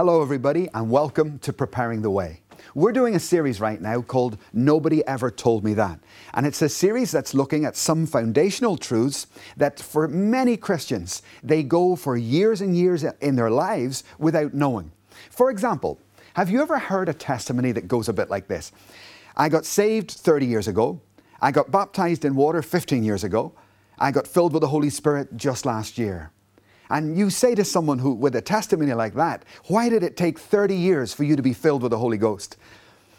Hello, everybody, and welcome to Preparing the Way. We're doing a series right now called Nobody Ever Told Me That. And it's a series that's looking at some foundational truths that for many Christians, they go for years and years in their lives without knowing. For example, have you ever heard a testimony that goes a bit like this? I got saved 30 years ago. I got baptized in water 15 years ago. I got filled with the Holy Spirit just last year. And you say to someone who, with a testimony like that, why did it take 30 years for you to be filled with the Holy Ghost?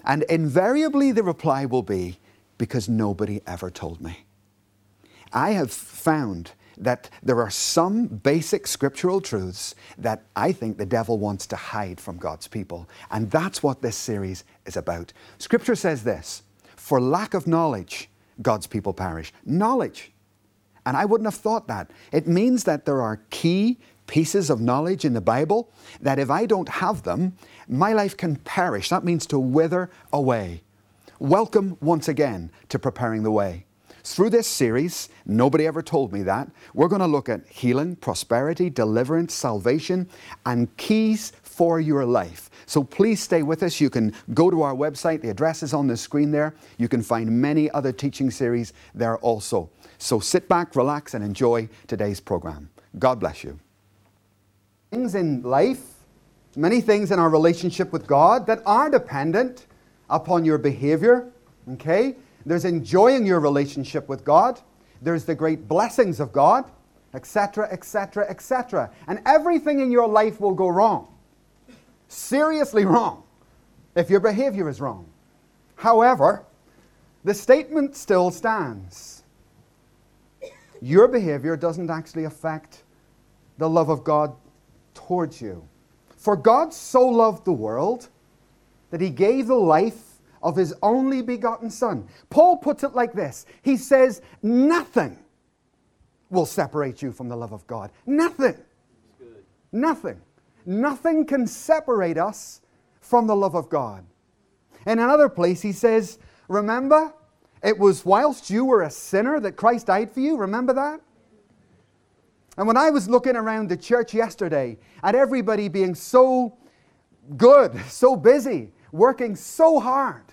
And invariably the reply will be, because nobody ever told me. I have found that there are some basic scriptural truths that I think the devil wants to hide from God's people. And that's what this series is about. Scripture says this For lack of knowledge, God's people perish. Knowledge. And I wouldn't have thought that. It means that there are key pieces of knowledge in the Bible that if I don't have them, my life can perish. That means to wither away. Welcome once again to Preparing the Way. Through this series, nobody ever told me that, we're going to look at healing, prosperity, deliverance, salvation, and keys for your life. So please stay with us. You can go to our website, the address is on the screen there. You can find many other teaching series there also. So sit back, relax, and enjoy today's program. God bless you. Things in life, many things in our relationship with God that are dependent upon your behavior, okay? There's enjoying your relationship with God. There's the great blessings of God, etc., etc., etc. And everything in your life will go wrong. Seriously wrong if your behavior is wrong. However, the statement still stands your behavior doesn't actually affect the love of God towards you. For God so loved the world that he gave the life of his only begotten Son. Paul puts it like this He says, Nothing will separate you from the love of God. Nothing. Nothing. Nothing can separate us from the love of God. In another place, he says, Remember, it was whilst you were a sinner that Christ died for you. Remember that? And when I was looking around the church yesterday at everybody being so good, so busy, working so hard,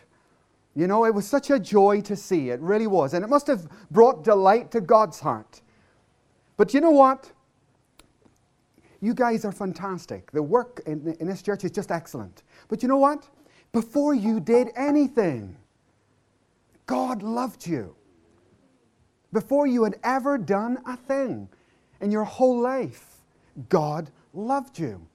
you know, it was such a joy to see. It really was. And it must have brought delight to God's heart. But you know what? You guys are fantastic. The work in, in this church is just excellent. But you know what? Before you did anything, God loved you before you had ever done a thing in your whole life. God loved you.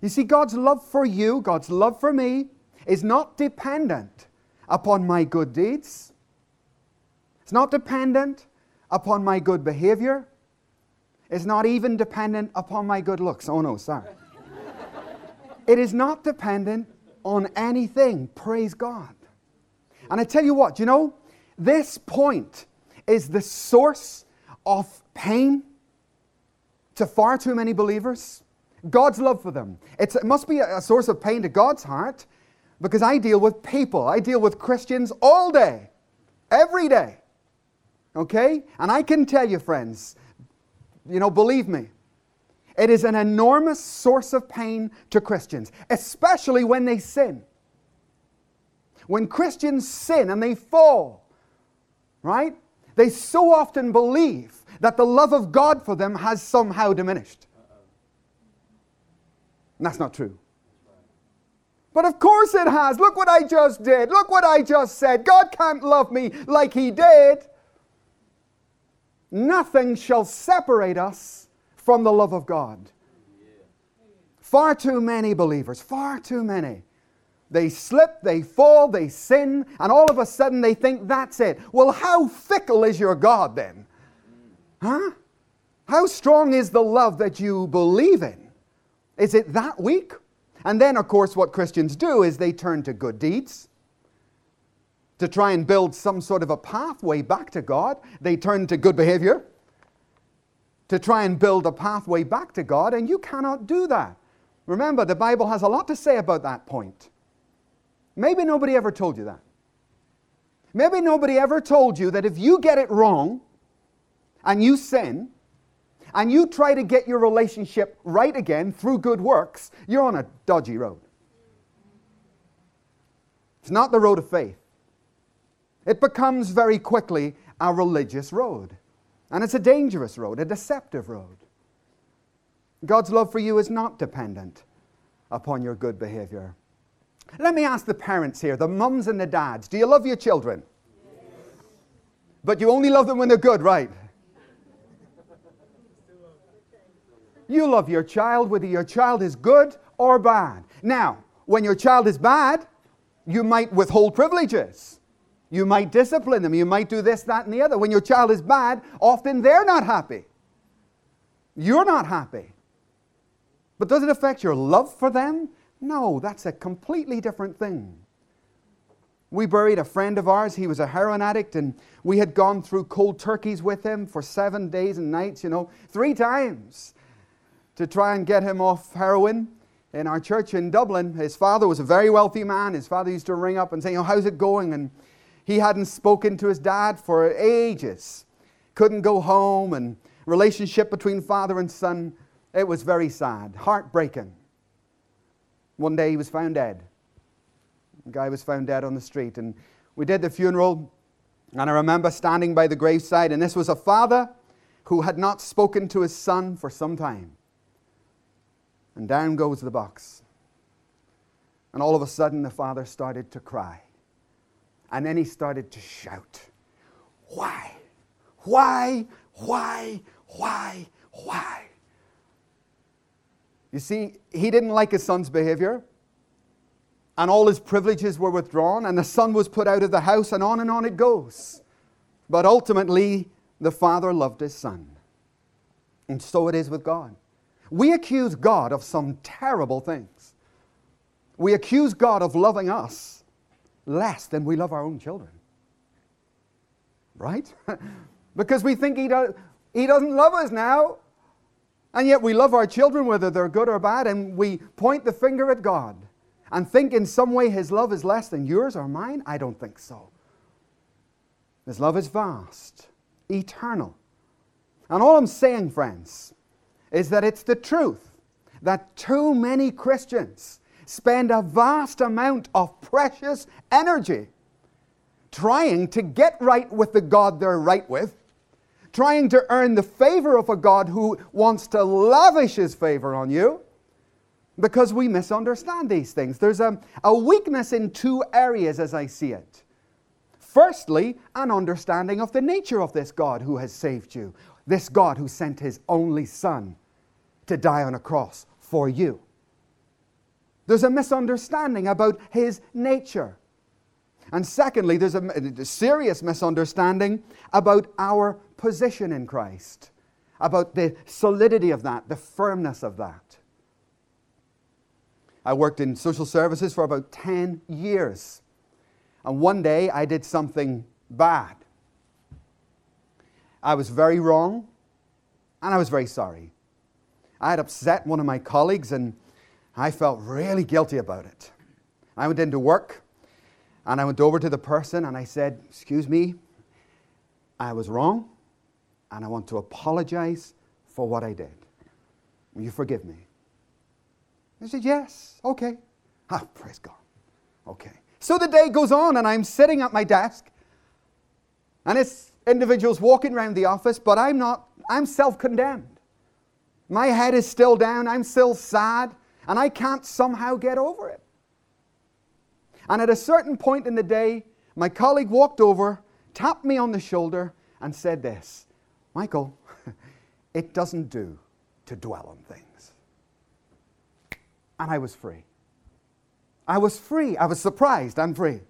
You see, God's love for you, God's love for me, is not dependent upon my good deeds. It's not dependent upon my good behavior. It's not even dependent upon my good looks. Oh, no, sorry. it is not dependent on anything. Praise God. And I tell you what, you know, this point is the source of pain to far too many believers. God's love for them. It's, it must be a, a source of pain to God's heart because I deal with people, I deal with Christians all day, every day. Okay? And I can tell you, friends, you know, believe me, it is an enormous source of pain to Christians, especially when they sin. When Christians sin and they fall, right? They so often believe that the love of God for them has somehow diminished. And that's not true. But of course it has. Look what I just did. Look what I just said. God can't love me like He did. Nothing shall separate us from the love of God. Far too many believers, far too many they slip, they fall, they sin, and all of a sudden they think that's it. Well, how fickle is your God then? Huh? How strong is the love that you believe in? Is it that weak? And then, of course, what Christians do is they turn to good deeds to try and build some sort of a pathway back to God. They turn to good behavior to try and build a pathway back to God, and you cannot do that. Remember, the Bible has a lot to say about that point. Maybe nobody ever told you that. Maybe nobody ever told you that if you get it wrong and you sin and you try to get your relationship right again through good works, you're on a dodgy road. It's not the road of faith. It becomes very quickly a religious road. And it's a dangerous road, a deceptive road. God's love for you is not dependent upon your good behavior. Let me ask the parents here, the mums and the dads, do you love your children? But you only love them when they're good, right? You love your child whether your child is good or bad. Now, when your child is bad, you might withhold privileges. You might discipline them. You might do this, that, and the other. When your child is bad, often they're not happy. You're not happy. But does it affect your love for them? No, that's a completely different thing. We buried a friend of ours. He was a heroin addict, and we had gone through cold turkeys with him for seven days and nights, you know, three times to try and get him off heroin in our church in Dublin. His father was a very wealthy man. His father used to ring up and say, know, how's it going? And he hadn't spoken to his dad for ages. Couldn't go home and relationship between father and son, it was very sad, heartbreaking. One day he was found dead. The guy was found dead on the street and we did the funeral and I remember standing by the graveside and this was a father who had not spoken to his son for some time. And down goes the box. And all of a sudden, the father started to cry. And then he started to shout, Why? Why? Why? Why? Why? You see, he didn't like his son's behavior, and all his privileges were withdrawn, and the son was put out of the house, and on and on it goes. But ultimately, the father loved his son. And so it is with God. We accuse God of some terrible things. We accuse God of loving us less than we love our own children. Right? because we think he, does, he doesn't love us now. And yet we love our children, whether they're good or bad, and we point the finger at God and think in some way his love is less than yours or mine? I don't think so. His love is vast, eternal. And all I'm saying, friends, is that it's the truth that too many Christians spend a vast amount of precious energy trying to get right with the God they're right with, trying to earn the favor of a God who wants to lavish his favor on you, because we misunderstand these things. There's a, a weakness in two areas as I see it. Firstly, an understanding of the nature of this God who has saved you, this God who sent his only Son to die on a cross for you. There's a misunderstanding about his nature. And secondly, there's a, serious misunderstanding about our position in Christ, about the solidity of that, the firmness of that. I worked in social services for about 10 years. And one day I did something bad. I was very wrong, and I was very sorry. I had upset one of my colleagues and I felt really guilty about it. I went into work and I went over to the person and I said, Excuse me, I was wrong and I want to apologize for what I did. Will you forgive me? He said, Yes, okay. Ah, praise God. Okay. So the day goes on and I'm sitting at my desk and it's individuals walking around the office, but I'm not, I'm self condemned. My head is still down. I'm still sad. And I can't somehow get over it. And at a certain point in the day, my colleague walked over, tapped me on the shoulder, and said this Michael, it doesn't do to dwell on things. And I was free. I was free. I was surprised and free.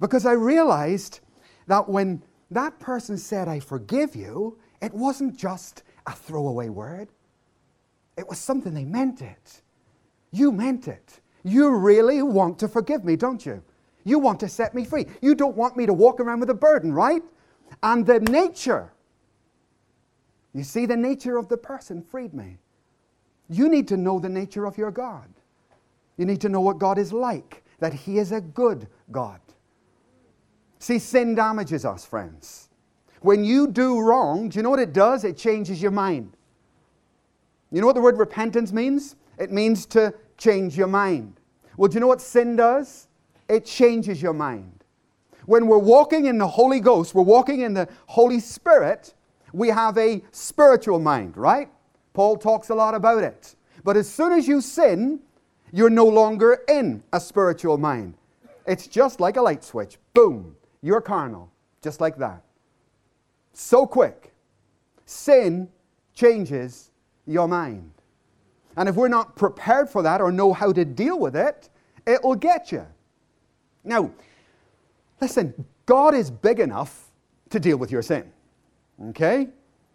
Because I realized that when that person said, I forgive you, it wasn't just a throwaway word. It was something they meant it. You meant it. You really want to forgive me, don't you? You want to set me free. You don't want me to walk around with a burden, right? And the nature, you see, the nature of the person freed me. You need to know the nature of your God. You need to know what God is like, that He is a good God. See, sin damages us, friends. When you do wrong, do you know what it does? It changes your mind. You know what the word repentance means? It means to change your mind. Well, do you know what sin does? It changes your mind. When we're walking in the Holy Ghost, we're walking in the Holy Spirit, we have a spiritual mind, right? Paul talks a lot about it. But as soon as you sin, you're no longer in a spiritual mind. It's just like a light switch. Boom, you're carnal, just like that. So quick. Sin changes your mind. And if we're not prepared for that or know how to deal with it, it will get you. Now, listen, God is big enough to deal with your sin. Okay?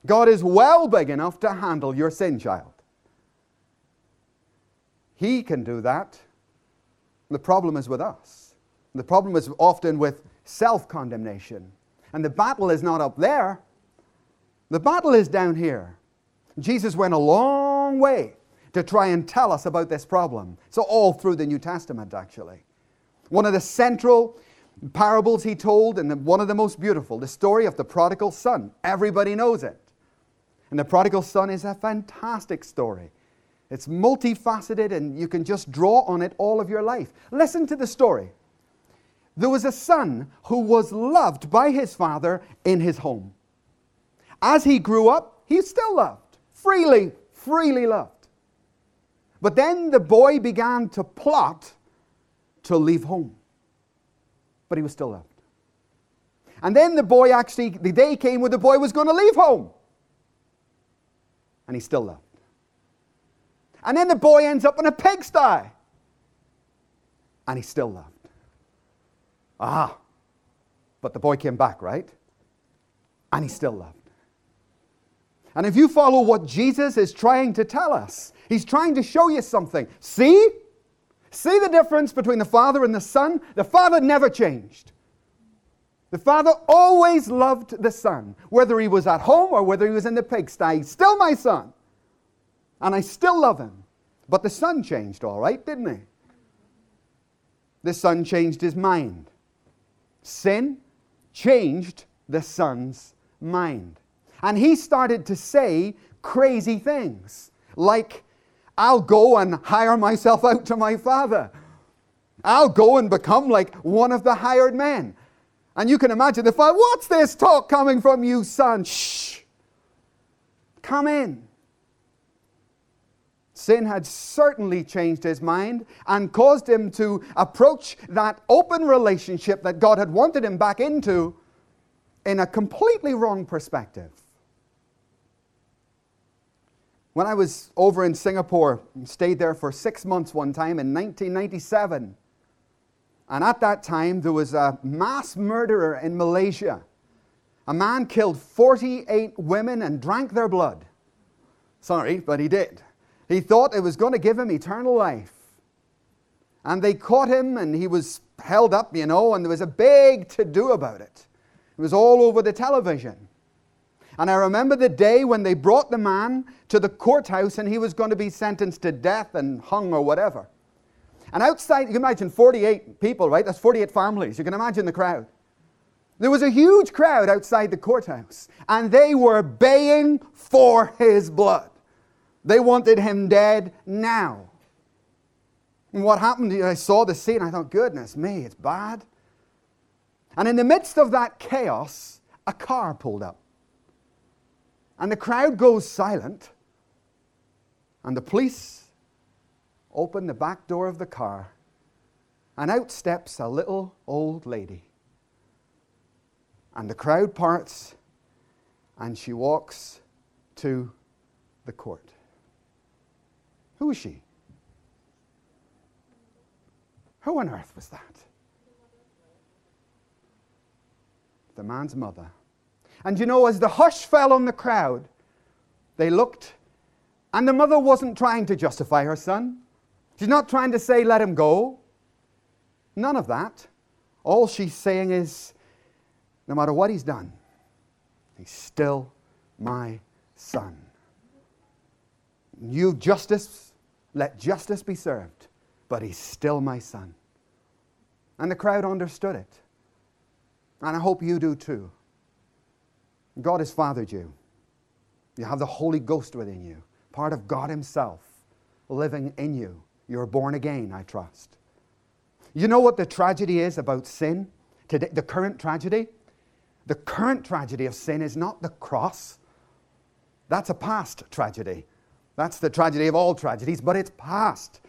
God is well big enough to handle your sin, child. He can do that. The problem is with us. The problem is often with self condemnation. And the battle is not up there, the battle is down here. Jesus went a long way to try and tell us about this problem. So, all through the New Testament, actually. One of the central parables he told, and one of the most beautiful, the story of the prodigal son. Everybody knows it. And the prodigal son is a fantastic story. It's multifaceted, and you can just draw on it all of your life. Listen to the story. There was a son who was loved by his father in his home. As he grew up, he still loved, freely, freely loved. But then the boy began to plot to leave home. But he was still loved. And then the boy actually, the day came when the boy was going to leave home. And he still loved. And then the boy ends up in a pigsty. And he still loved. Ah, but the boy came back, right? And he still loved. And if you follow what Jesus is trying to tell us, he's trying to show you something. See? See the difference between the Father and the Son? The Father never changed. The Father always loved the Son, whether he was at home or whether he was in the pigsty. He's still my Son. And I still love him. But the Son changed, all right, didn't he? The Son changed his mind. Sin changed the son's mind. And he started to say crazy things like, I'll go and hire myself out to my father. I'll go and become like one of the hired men. And you can imagine the father, what's this talk coming from you, son? Shh. Come in. Sin had certainly changed his mind and caused him to approach that open relationship that God had wanted him back into in a completely wrong perspective. When I was over in Singapore, stayed there for six months one time in 1997, and at that time there was a mass murderer in Malaysia. A man killed 48 women and drank their blood. Sorry, but he did. He thought it was going to give him eternal life. And they caught him and he was held up, you know, and there was a big to do about it. It was all over the television. And I remember the day when they brought the man to the courthouse and he was going to be sentenced to death and hung or whatever. And outside, you can imagine 48 people, right? That's 48 families. You can imagine the crowd. There was a huge crowd outside the courthouse, and they were baying for his blood. They wanted him dead now. And what happened? I saw the scene. I thought, goodness me, it's bad. And in the midst of that chaos, a car pulled up. And the crowd goes silent. And the police open the back door of the car. And out steps a little old lady. And the crowd parts. And she walks to the court. Who is she? Who on earth was that? The man's mother. And you know, as the hush fell on the crowd, they looked, and the mother wasn't trying to justify her son. She's not trying to say, let him go. None of that. All she's saying is, no matter what he's done, he's still my son. You justice let justice be served, but he's still my son. And the crowd understood it. And I hope you do too. God has fathered you. You have the Holy Ghost within you. part of God Himself living in you. You're born again, I trust. You know what the tragedy is about sin? Today, the current tragedy? The current tragedy of sin is not the cross. That's a past tragedy. That's the tragedy of all tragedies, but it's past.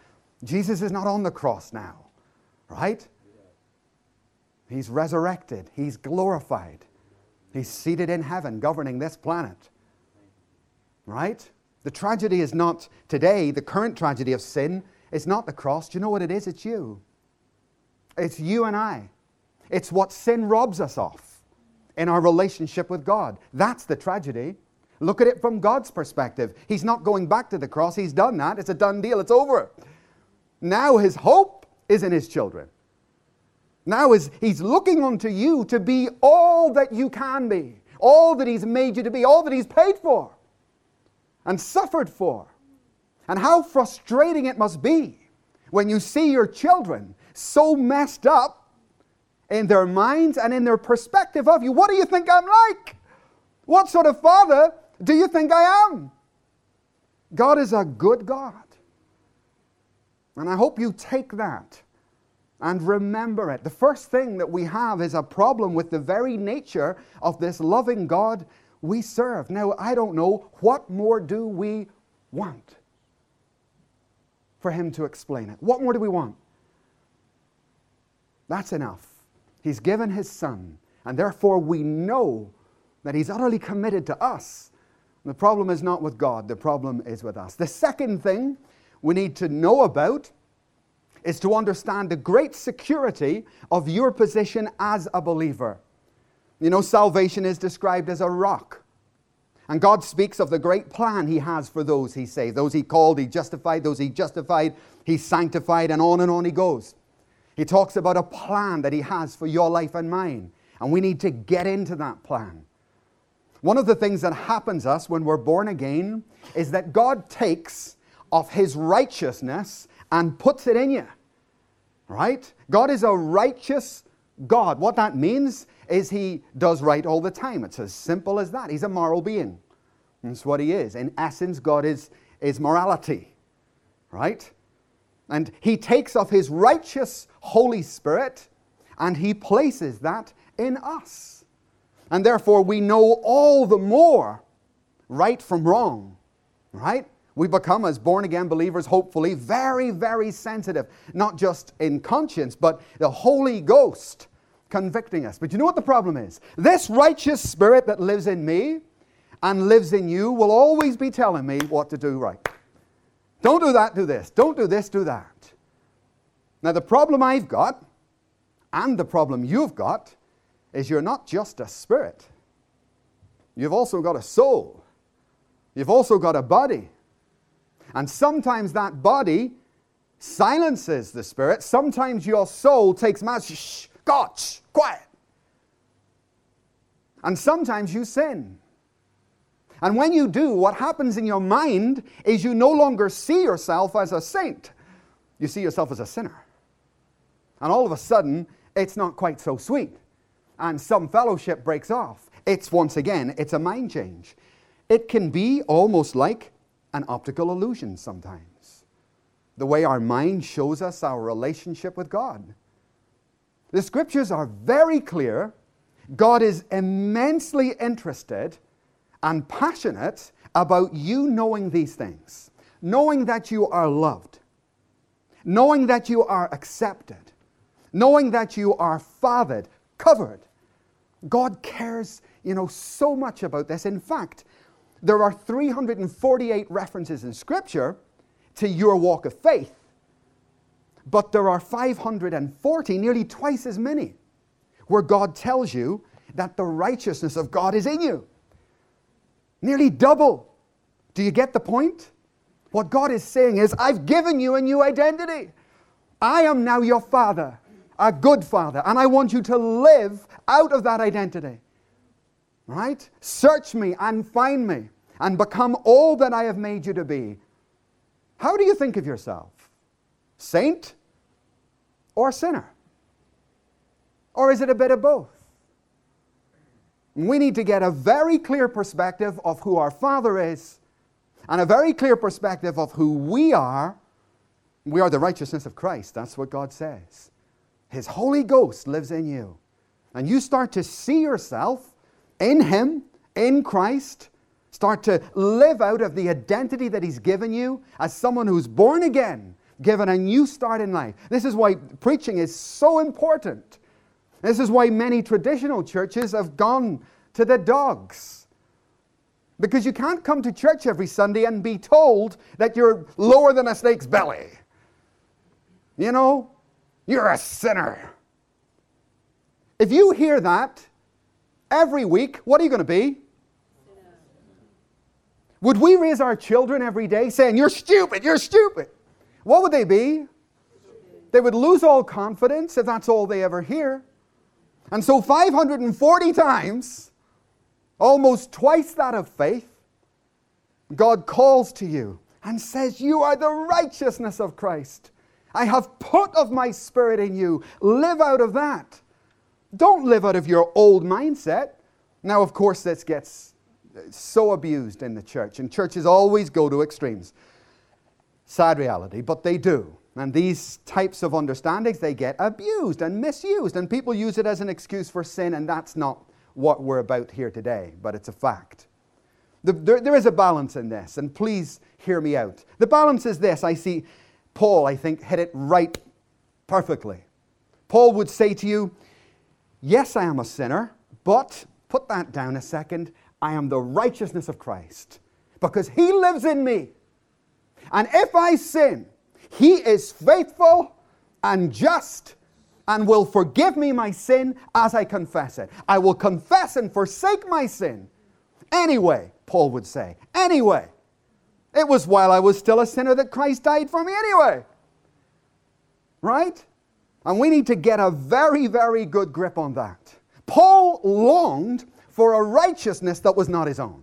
Jesus is not on the cross now, right? He's resurrected, He's glorified, He's seated in heaven, governing this planet, right? The tragedy is not today, the current tragedy of sin is not the cross. Do you know what it is? It's you. It's you and I. It's what sin robs us of in our relationship with God. That's the tragedy. Look at it from God's perspective. He's not going back to the cross, He's done that. It's a done deal, it's over. Now His hope is in His children. Now is He's looking unto you to be all that you can be, all that He's made you to be, all that He's paid for and suffered for. And how frustrating it must be when you see your children so messed up in their minds and in their perspective of you. What do you think I'm like? What sort of father do you think I am? God is a good God. And I hope you take that and remember it. The first thing that we have is a problem with the very nature of this loving God we serve. Now, I don't know, what more do we want for Him to explain it? What more do we want? That's enough. He's given His Son, and therefore we know that He's utterly committed to us. The problem is not with God, the problem is with us. The second thing we need to know about is to understand the great security of your position as a believer. You know, salvation is described as a rock. And God speaks of the great plan He has for those He saved, those He called, He justified, those He justified, He sanctified, and on and on He goes. He talks about a plan that He has for your life and mine. And we need to get into that plan. One of the things that happens us when we're born again is that God takes of His righteousness and puts it in you. Right? God is a righteous God. What that means is he does right all the time. It's as simple as that. He's a moral being. That's what he is. In essence, God is, is morality, right? And he takes of his righteous Holy Spirit and he places that in us. And therefore, we know all the more right from wrong, right? We become, as born again believers, hopefully, very, very sensitive, not just in conscience, but the Holy Ghost convicting us. But you know what the problem is? This righteous spirit that lives in me and lives in you will always be telling me what to do right. Don't do that, do this. Don't do this, do that. Now, the problem I've got and the problem you've got is you're not just a spirit, you've also got a soul, you've also got a body. And sometimes that body silences the spirit, sometimes your soul takes matters. Shh, God, quiet. And sometimes you sin. And when you do, what happens in your mind is you no longer see yourself as a saint, you see yourself as a sinner. And all of a sudden, it's not quite so sweet. And some fellowship breaks off. It's once again, it's a mind change. It can be almost like an optical illusion sometimes. The way our mind shows us our relationship with God. The scriptures are very clear. God is immensely interested and passionate about you knowing these things, knowing that you are loved, knowing that you are accepted, knowing that you are fathered, covered. God cares, you know, so much about this. In fact, there are 348 references in Scripture to your walk of faith. But there are 540, nearly twice as many, where God tells you that the righteousness of God is in you. Nearly double. Do you get the point? What God is saying is, I've given you a new identity. I am now your father, a good father, and I want you to live out of that identity. Right? Search me and find me and become all that I have made you to be. How do you think of yourself? Saint or sinner? Or is it a bit of both? We need to get a very clear perspective of who our Father is and a very clear perspective of who we are. We are the righteousness of Christ. That's what God says. His Holy Ghost lives in you. And you start to see yourself in Him, in Christ, start to live out of the identity that He's given you as someone who's born again, given a new start in life. This is why preaching is so important. This is why many traditional churches have gone to the dogs. Because you can't come to church every Sunday and be told that you're lower than a snake's belly. You know, you're a sinner. If you hear that every week, what are you going to be? Would we raise our children every day saying, You're stupid, you're stupid? What would they be? They would lose all confidence if that's all they ever hear. And so, 540 times, almost twice that of faith, God calls to you and says, You are the righteousness of Christ. I have put of my spirit in you. Live out of that. Don't live out of your old mindset. Now, of course, this gets so abused in the church, and churches always go to extremes. Sad reality, but they do. And these types of understandings, they get abused and misused, and people use it as an excuse for sin, and that's not what we're about here today, but it's a fact. The, there, there is a balance in this, and please hear me out. The balance is this I see Paul, I think, hit it right perfectly. Paul would say to you, Yes, I am a sinner, but put that down a second. I am the righteousness of Christ because He lives in me. And if I sin, He is faithful and just and will forgive me my sin as I confess it. I will confess and forsake my sin. Anyway, Paul would say, anyway. It was while I was still a sinner that Christ died for me anyway. Right? And we need to get a very, very good grip on that. Paul longed for a righteousness that was not his own.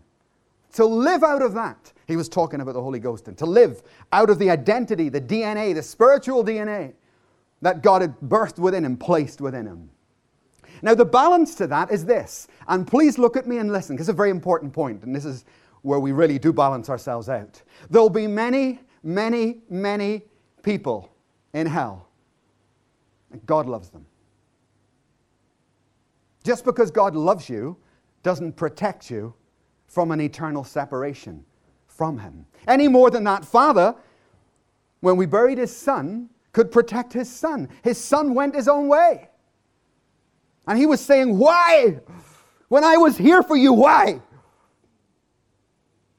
To live out of that, he was talking about the Holy Ghost, and to live out of the identity, the DNA, the spiritual DNA that God had birthed within him, placed within him. Now, the balance to that is this, and please look at me and listen, because it's a very important point, and this is where we really do balance ourselves out. There'll be many, many, many people in hell. God loves them. Just because God loves you doesn't protect you from an eternal separation from Him. Any more than that Father, when we buried his son, could protect his son. His son went his own way. And he was saying, Why? When I was here for you, why?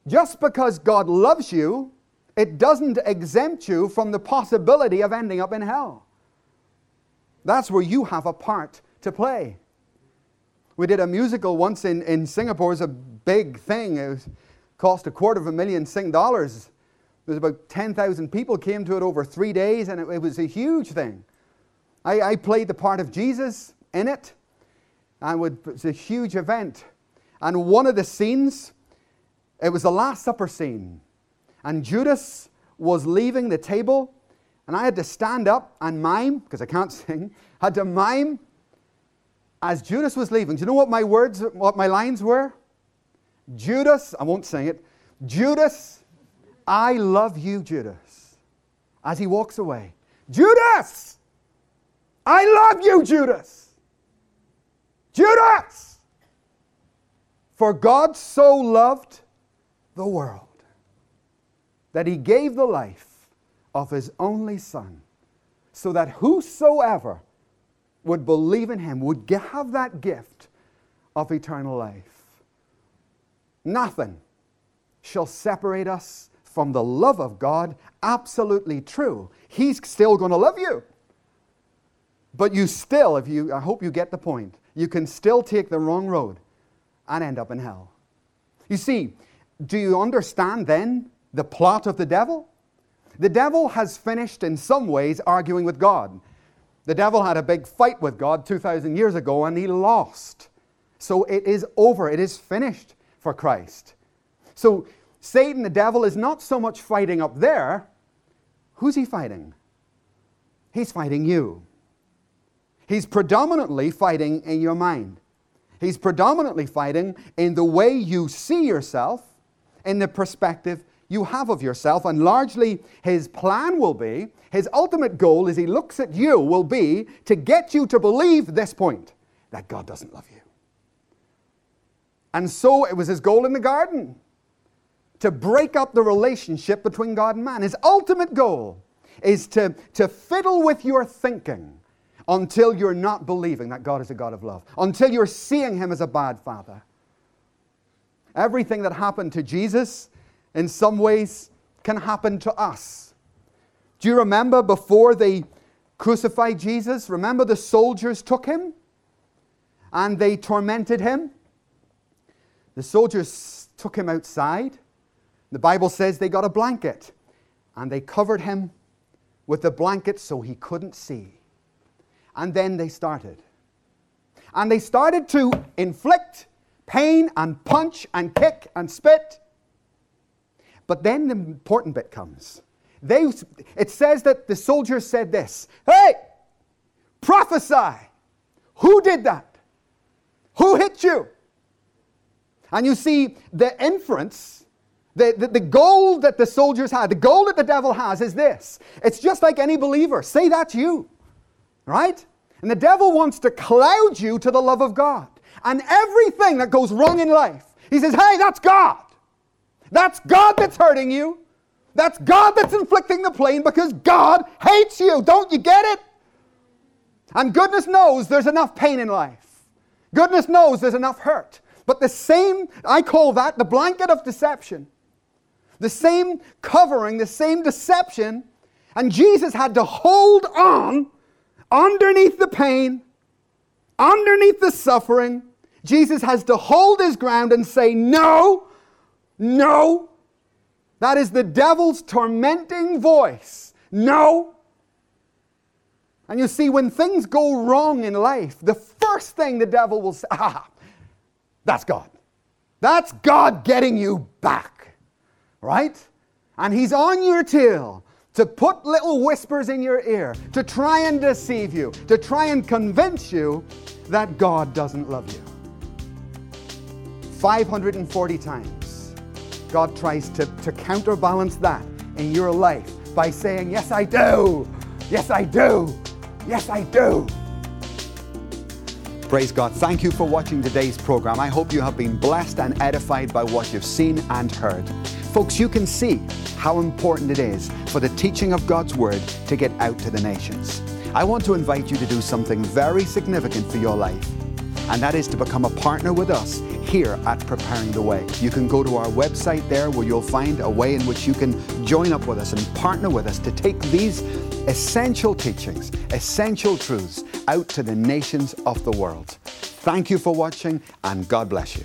Just because God loves you, it doesn't exempt you from the possibility of ending up in hell. That's where you have a part to play. We did a musical once in, in Singapore. It was a big thing. It was, cost a quarter of a million Sing dollars. There was about 10,000 people came to it over three days, and it, it was a huge thing. I, I, played the part of Jesus in it, and it was a huge event. And one of the scenes, it was the Last Supper scene. And Judas was leaving the table, and I had to stand up and mime, because I can't sing, had to mime as Judas was leaving. Do you know what my words, what my lines were? Judas, I won't sing it. Judas, I love you, Judas. As he walks away. Judas! I love you, Judas! Judas! For God so loved the world that he gave the life of his only Son, so that whosoever would believe in him would have that gift of eternal life. Nothing shall separate us from the love of God. Absolutely true. He's still going to love you. But you still, if you, I hope you get the point, you can still take the wrong road and end up in hell. You see, do you understand then the plot of the devil? The devil has finished in some ways arguing with God. The devil had a big fight with God 2,000 years ago and he lost. So it is over, it is finished for Christ. So Satan, the devil, is not so much fighting up there. Who's he fighting? He's fighting you. He's predominantly fighting in your mind. He's predominantly fighting in the way you see yourself, in the perspective you have of yourself, and largely his plan will be, his ultimate goal as he looks at you will be to get you to believe this point that God doesn't love you. And so it was his goal in the garden to break up the relationship between God and man. His ultimate goal is to, to fiddle with your thinking until you're not believing that God is a God of love, until you're seeing him as a bad father. Everything that happened to Jesus, in some ways, can happen to us. Do you remember before they crucified Jesus? Remember the soldiers took him and they tormented him? The soldiers took him outside. The Bible says they got a blanket and they covered him with the blanket so he couldn't see. And then they started. And they started to inflict pain and punch and kick and spit. But then the important bit comes. They, it says that the soldiers said this Hey, prophesy. Who did that? Who hit you? And you see, the inference, the, the, the, goal that the soldiers had, the goal that the devil has is this it's just like any believer. Say that's you, right? And the devil wants to cloud you to the love of God. And everything that goes wrong in life, he says, hey, that's God. That's God that's hurting you. That's God that's inflicting the pain because God hates you. Don't you get it? And goodness knows there's enough pain in life. Goodness knows there's enough hurt. But the same, I call that the blanket of deception. The same covering, the same deception. And Jesus had to hold on underneath the pain, underneath the suffering. Jesus has to hold his ground and say, No, no. That is the devil's tormenting voice. No. And you see, when things go wrong in life, the first thing the devil will say, ah, that's God. That's God getting you back, right? And He's on your tail to put little whispers in your ear, to try and deceive you, to try and convince you that God doesn't love you. 540 times, God tries to, to counterbalance that in your life by saying, Yes, I do. Yes, I do. Yes, I do. Praise God. Thank you for watching today's program. I hope you have been blessed and edified by what you've seen and heard. Folks, you can see how important it is for the teaching of God's Word to get out to the nations. I want to invite you to do something very significant for your life, and that is to become a partner with us here at Preparing the Way. You can go to our website there where you'll find a way in which you can join up with us and partner with us to take these essential teachings, essential truths out to the nations of the world. Thank you for watching and God bless you.